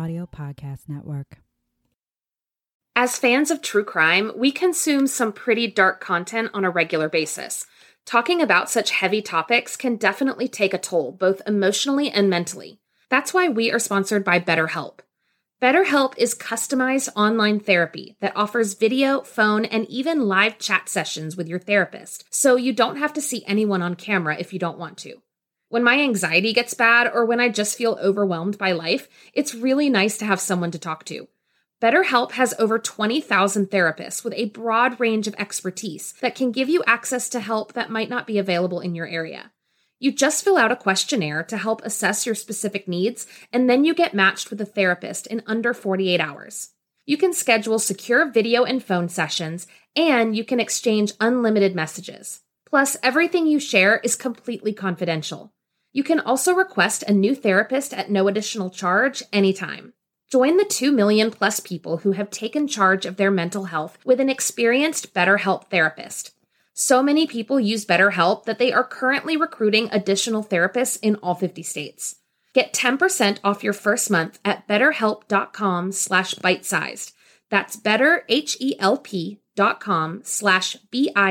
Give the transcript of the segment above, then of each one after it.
Audio Podcast Network. As fans of true crime, we consume some pretty dark content on a regular basis. Talking about such heavy topics can definitely take a toll, both emotionally and mentally. That's why we are sponsored by BetterHelp. BetterHelp is customized online therapy that offers video, phone, and even live chat sessions with your therapist, so you don't have to see anyone on camera if you don't want to. When my anxiety gets bad or when I just feel overwhelmed by life, it's really nice to have someone to talk to. BetterHelp has over 20,000 therapists with a broad range of expertise that can give you access to help that might not be available in your area. You just fill out a questionnaire to help assess your specific needs, and then you get matched with a therapist in under 48 hours. You can schedule secure video and phone sessions, and you can exchange unlimited messages. Plus, everything you share is completely confidential. You can also request a new therapist at no additional charge anytime. Join the 2 million plus people who have taken charge of their mental health with an experienced BetterHelp therapist. So many people use BetterHelp that they are currently recruiting additional therapists in all 50 states. Get 10% off your first month at betterhelp.com slash bite-sized. That's betterhelp.com slash B-I-T-E-S-I-Z-E-D.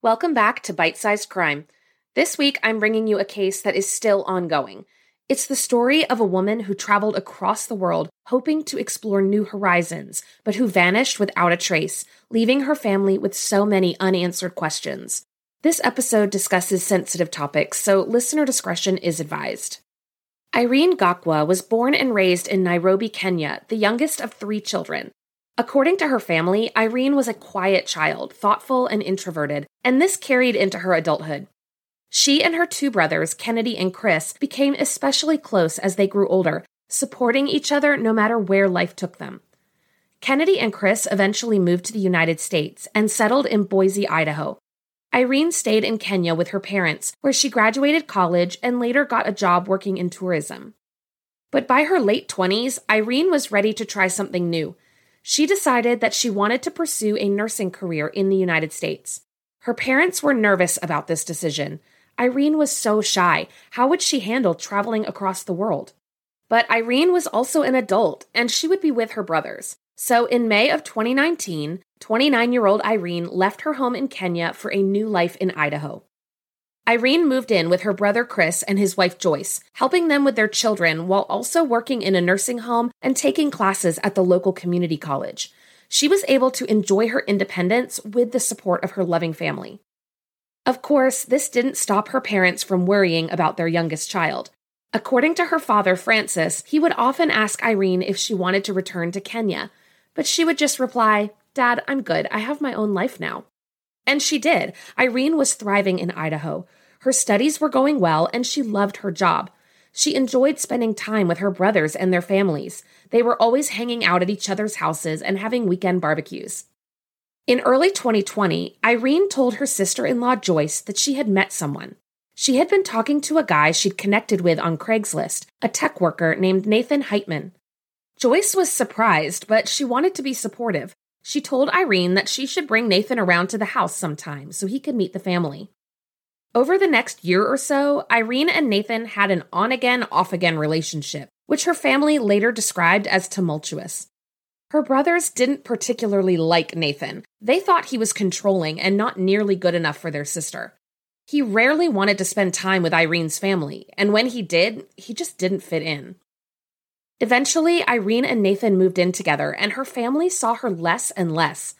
Welcome back to Bite Sized Crime. This week, I'm bringing you a case that is still ongoing. It's the story of a woman who traveled across the world hoping to explore new horizons, but who vanished without a trace, leaving her family with so many unanswered questions. This episode discusses sensitive topics, so listener discretion is advised. Irene Gakwa was born and raised in Nairobi, Kenya, the youngest of three children. According to her family, Irene was a quiet child, thoughtful and introverted, and this carried into her adulthood. She and her two brothers, Kennedy and Chris, became especially close as they grew older, supporting each other no matter where life took them. Kennedy and Chris eventually moved to the United States and settled in Boise, Idaho. Irene stayed in Kenya with her parents, where she graduated college and later got a job working in tourism. But by her late 20s, Irene was ready to try something new. She decided that she wanted to pursue a nursing career in the United States. Her parents were nervous about this decision, Irene was so shy. How would she handle traveling across the world? But Irene was also an adult, and she would be with her brothers. So in May of 2019, 29 year old Irene left her home in Kenya for a new life in Idaho. Irene moved in with her brother Chris and his wife Joyce, helping them with their children while also working in a nursing home and taking classes at the local community college. She was able to enjoy her independence with the support of her loving family. Of course, this didn't stop her parents from worrying about their youngest child. According to her father, Francis, he would often ask Irene if she wanted to return to Kenya, but she would just reply, Dad, I'm good. I have my own life now. And she did. Irene was thriving in Idaho. Her studies were going well, and she loved her job. She enjoyed spending time with her brothers and their families. They were always hanging out at each other's houses and having weekend barbecues. In early 2020, Irene told her sister in law Joyce that she had met someone. She had been talking to a guy she'd connected with on Craigslist, a tech worker named Nathan Heitman. Joyce was surprised, but she wanted to be supportive. She told Irene that she should bring Nathan around to the house sometime so he could meet the family. Over the next year or so, Irene and Nathan had an on again, off again relationship, which her family later described as tumultuous. Her brothers didn't particularly like Nathan. They thought he was controlling and not nearly good enough for their sister. He rarely wanted to spend time with Irene's family, and when he did, he just didn't fit in. Eventually, Irene and Nathan moved in together, and her family saw her less and less.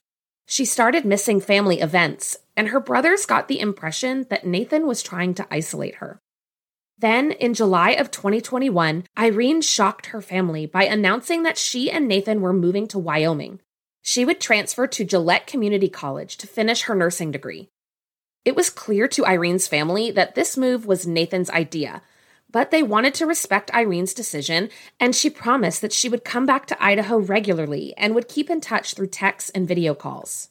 She started missing family events, and her brothers got the impression that Nathan was trying to isolate her. Then, in July of 2021, Irene shocked her family by announcing that she and Nathan were moving to Wyoming. She would transfer to Gillette Community College to finish her nursing degree. It was clear to Irene's family that this move was Nathan's idea, but they wanted to respect Irene's decision, and she promised that she would come back to Idaho regularly and would keep in touch through texts and video calls.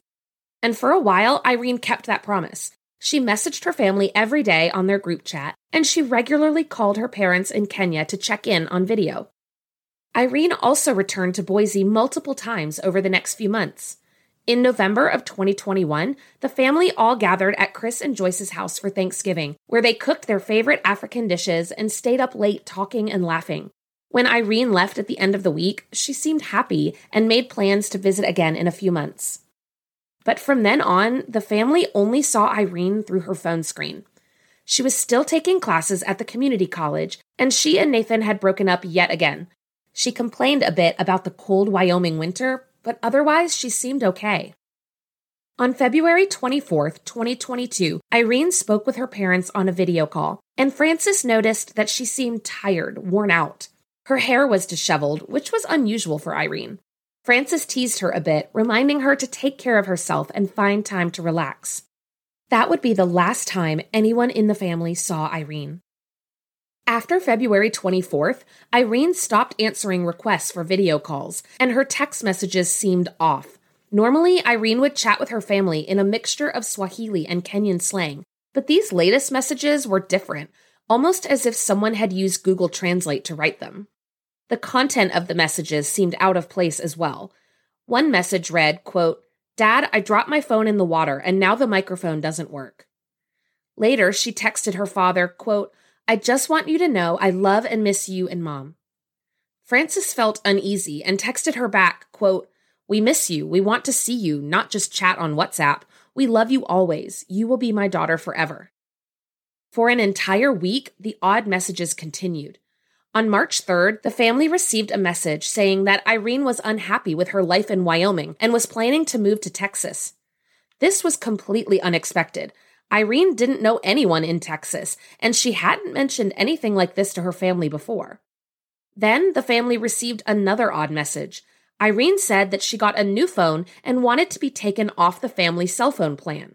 And for a while, Irene kept that promise. She messaged her family every day on their group chat, and she regularly called her parents in Kenya to check in on video. Irene also returned to Boise multiple times over the next few months. In November of 2021, the family all gathered at Chris and Joyce's house for Thanksgiving, where they cooked their favorite African dishes and stayed up late talking and laughing. When Irene left at the end of the week, she seemed happy and made plans to visit again in a few months. But from then on, the family only saw Irene through her phone screen. She was still taking classes at the community college, and she and Nathan had broken up yet again. She complained a bit about the cold Wyoming winter, but otherwise she seemed okay. On February 24th, 2022, Irene spoke with her parents on a video call, and Francis noticed that she seemed tired, worn out. Her hair was disheveled, which was unusual for Irene. Francis teased her a bit, reminding her to take care of herself and find time to relax. That would be the last time anyone in the family saw Irene. After February 24th, Irene stopped answering requests for video calls, and her text messages seemed off. Normally, Irene would chat with her family in a mixture of Swahili and Kenyan slang, but these latest messages were different, almost as if someone had used Google Translate to write them. The content of the messages seemed out of place as well. One message read, quote, Dad, I dropped my phone in the water and now the microphone doesn't work. Later, she texted her father, quote, I just want you to know I love and miss you and mom. Francis felt uneasy and texted her back, quote, We miss you. We want to see you, not just chat on WhatsApp. We love you always. You will be my daughter forever. For an entire week, the odd messages continued. On March 3rd, the family received a message saying that Irene was unhappy with her life in Wyoming and was planning to move to Texas. This was completely unexpected, Irene didn't know anyone in Texas, and she hadn't mentioned anything like this to her family before. Then the family received another odd message. Irene said that she got a new phone and wanted to be taken off the family cell phone plan.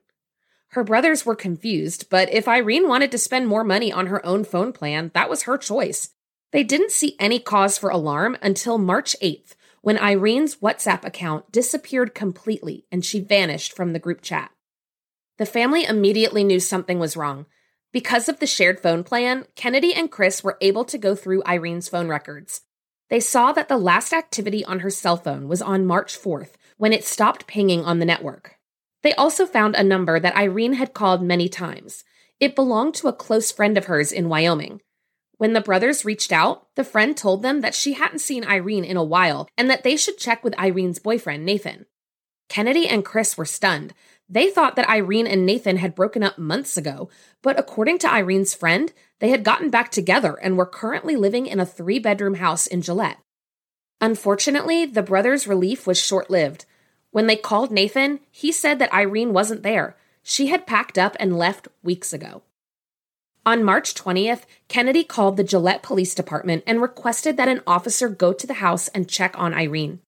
Her brothers were confused, but if Irene wanted to spend more money on her own phone plan, that was her choice. They didn't see any cause for alarm until March 8th, when Irene's WhatsApp account disappeared completely and she vanished from the group chat. The family immediately knew something was wrong. Because of the shared phone plan, Kennedy and Chris were able to go through Irene's phone records. They saw that the last activity on her cell phone was on March 4th, when it stopped pinging on the network. They also found a number that Irene had called many times. It belonged to a close friend of hers in Wyoming. When the brothers reached out, the friend told them that she hadn't seen Irene in a while and that they should check with Irene's boyfriend, Nathan. Kennedy and Chris were stunned. They thought that Irene and Nathan had broken up months ago, but according to Irene's friend, they had gotten back together and were currently living in a three bedroom house in Gillette. Unfortunately, the brothers' relief was short lived. When they called Nathan, he said that Irene wasn't there. She had packed up and left weeks ago. On March 20th, Kennedy called the Gillette Police Department and requested that an officer go to the house and check on Irene.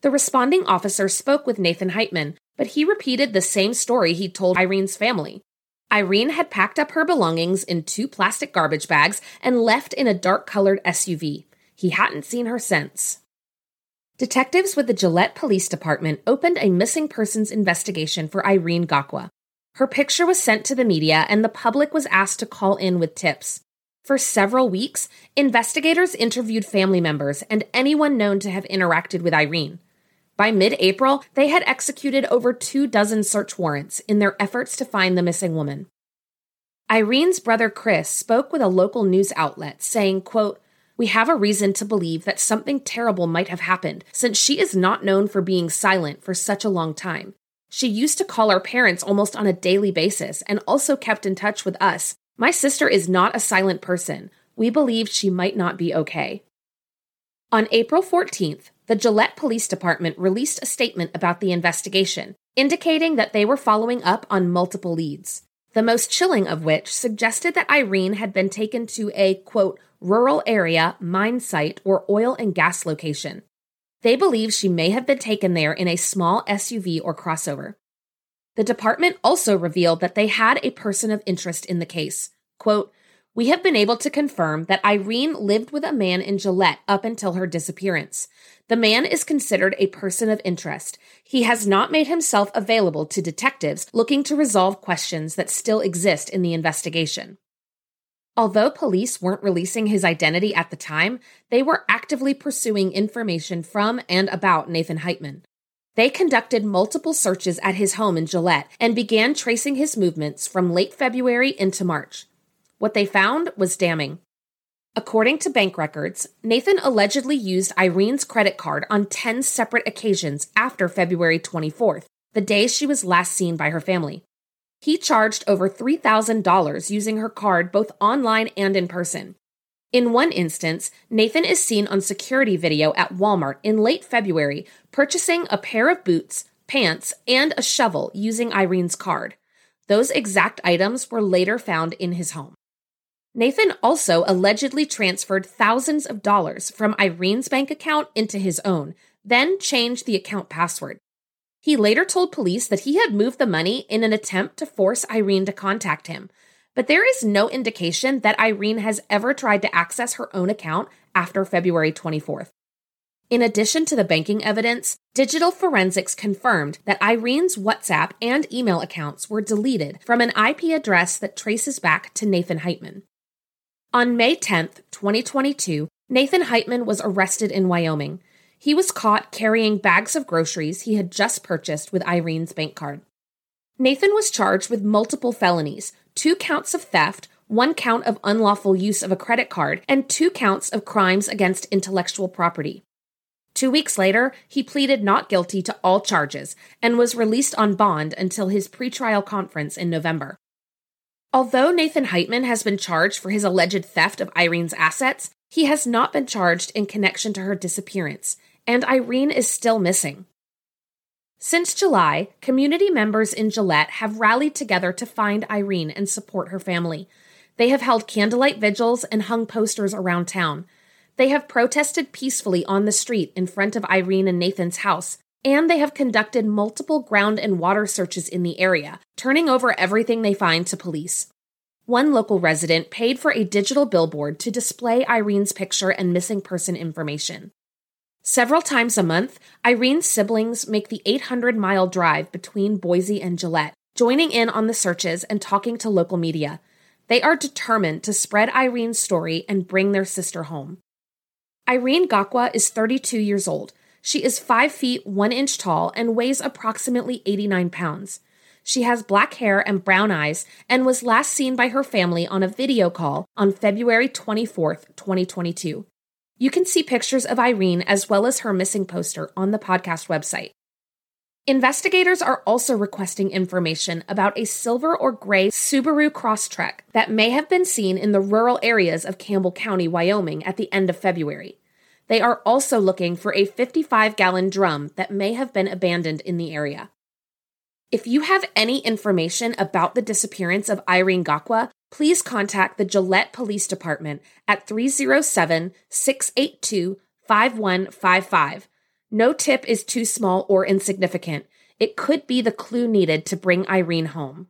The responding officer spoke with Nathan Heitman, but he repeated the same story he told Irene's family. Irene had packed up her belongings in two plastic garbage bags and left in a dark colored SUV. He hadn't seen her since. Detectives with the Gillette Police Department opened a missing persons investigation for Irene Gakwa. Her picture was sent to the media, and the public was asked to call in with tips. For several weeks, investigators interviewed family members and anyone known to have interacted with Irene. By mid April, they had executed over two dozen search warrants in their efforts to find the missing woman. Irene's brother Chris spoke with a local news outlet saying, quote, we have a reason to believe that something terrible might have happened since she is not known for being silent for such a long time. She used to call our parents almost on a daily basis and also kept in touch with us. My sister is not a silent person. We believed she might not be okay. On April 14th, the Gillette Police Department released a statement about the investigation, indicating that they were following up on multiple leads. The most chilling of which suggested that Irene had been taken to a, quote, rural area, mine site, or oil and gas location. They believe she may have been taken there in a small SUV or crossover. The department also revealed that they had a person of interest in the case. Quote, we have been able to confirm that Irene lived with a man in Gillette up until her disappearance. The man is considered a person of interest. He has not made himself available to detectives looking to resolve questions that still exist in the investigation. Although police weren't releasing his identity at the time, they were actively pursuing information from and about Nathan Heitman. They conducted multiple searches at his home in Gillette and began tracing his movements from late February into March. What they found was damning. According to bank records, Nathan allegedly used Irene's credit card on 10 separate occasions after February 24th, the day she was last seen by her family. He charged over $3,000 using her card both online and in person. In one instance, Nathan is seen on security video at Walmart in late February purchasing a pair of boots, pants, and a shovel using Irene's card. Those exact items were later found in his home. Nathan also allegedly transferred thousands of dollars from Irene's bank account into his own, then changed the account password. He later told police that he had moved the money in an attempt to force Irene to contact him, but there is no indication that Irene has ever tried to access her own account after February 24th. In addition to the banking evidence, digital forensics confirmed that Irene's WhatsApp and email accounts were deleted from an IP address that traces back to Nathan Heitman. On May 10th, 2022, Nathan Heitman was arrested in Wyoming. He was caught carrying bags of groceries he had just purchased with Irene's bank card. Nathan was charged with multiple felonies two counts of theft, one count of unlawful use of a credit card, and two counts of crimes against intellectual property. Two weeks later, he pleaded not guilty to all charges and was released on bond until his pretrial conference in November. Although Nathan Heitman has been charged for his alleged theft of Irene's assets, he has not been charged in connection to her disappearance, and Irene is still missing. Since July, community members in Gillette have rallied together to find Irene and support her family. They have held candlelight vigils and hung posters around town. They have protested peacefully on the street in front of Irene and Nathan's house, and they have conducted multiple ground and water searches in the area, turning over everything they find to police. One local resident paid for a digital billboard to display Irene's picture and missing person information. Several times a month, Irene's siblings make the 800 mile drive between Boise and Gillette, joining in on the searches and talking to local media. They are determined to spread Irene's story and bring their sister home. Irene Gakwa is 32 years old. She is 5 feet 1 inch tall and weighs approximately 89 pounds. She has black hair and brown eyes and was last seen by her family on a video call on February 24th, 2022. You can see pictures of Irene as well as her missing poster on the podcast website. Investigators are also requesting information about a silver or gray Subaru Crosstrek that may have been seen in the rural areas of Campbell County, Wyoming at the end of February. They are also looking for a 55 gallon drum that may have been abandoned in the area. If you have any information about the disappearance of Irene Gakwa, please contact the Gillette Police Department at 307 682 5155. No tip is too small or insignificant. It could be the clue needed to bring Irene home.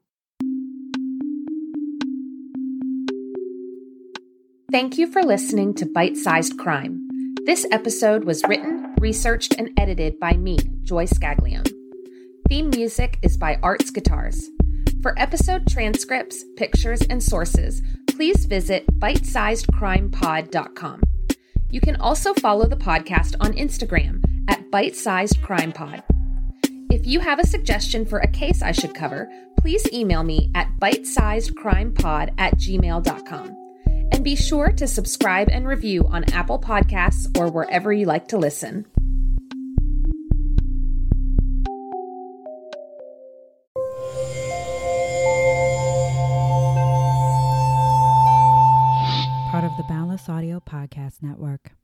Thank you for listening to Bite Sized Crime. This episode was written, researched, and edited by me, Joy Scaglione. Theme music is by Arts Guitars. For episode transcripts, pictures, and sources, please visit bitesizedcrimepod.com. You can also follow the podcast on Instagram at bitesizedcrimepod. If you have a suggestion for a case I should cover, please email me at bitesizedcrimepod at gmail.com. And be sure to subscribe and review on Apple Podcasts or wherever you like to listen. Audio Podcast Network.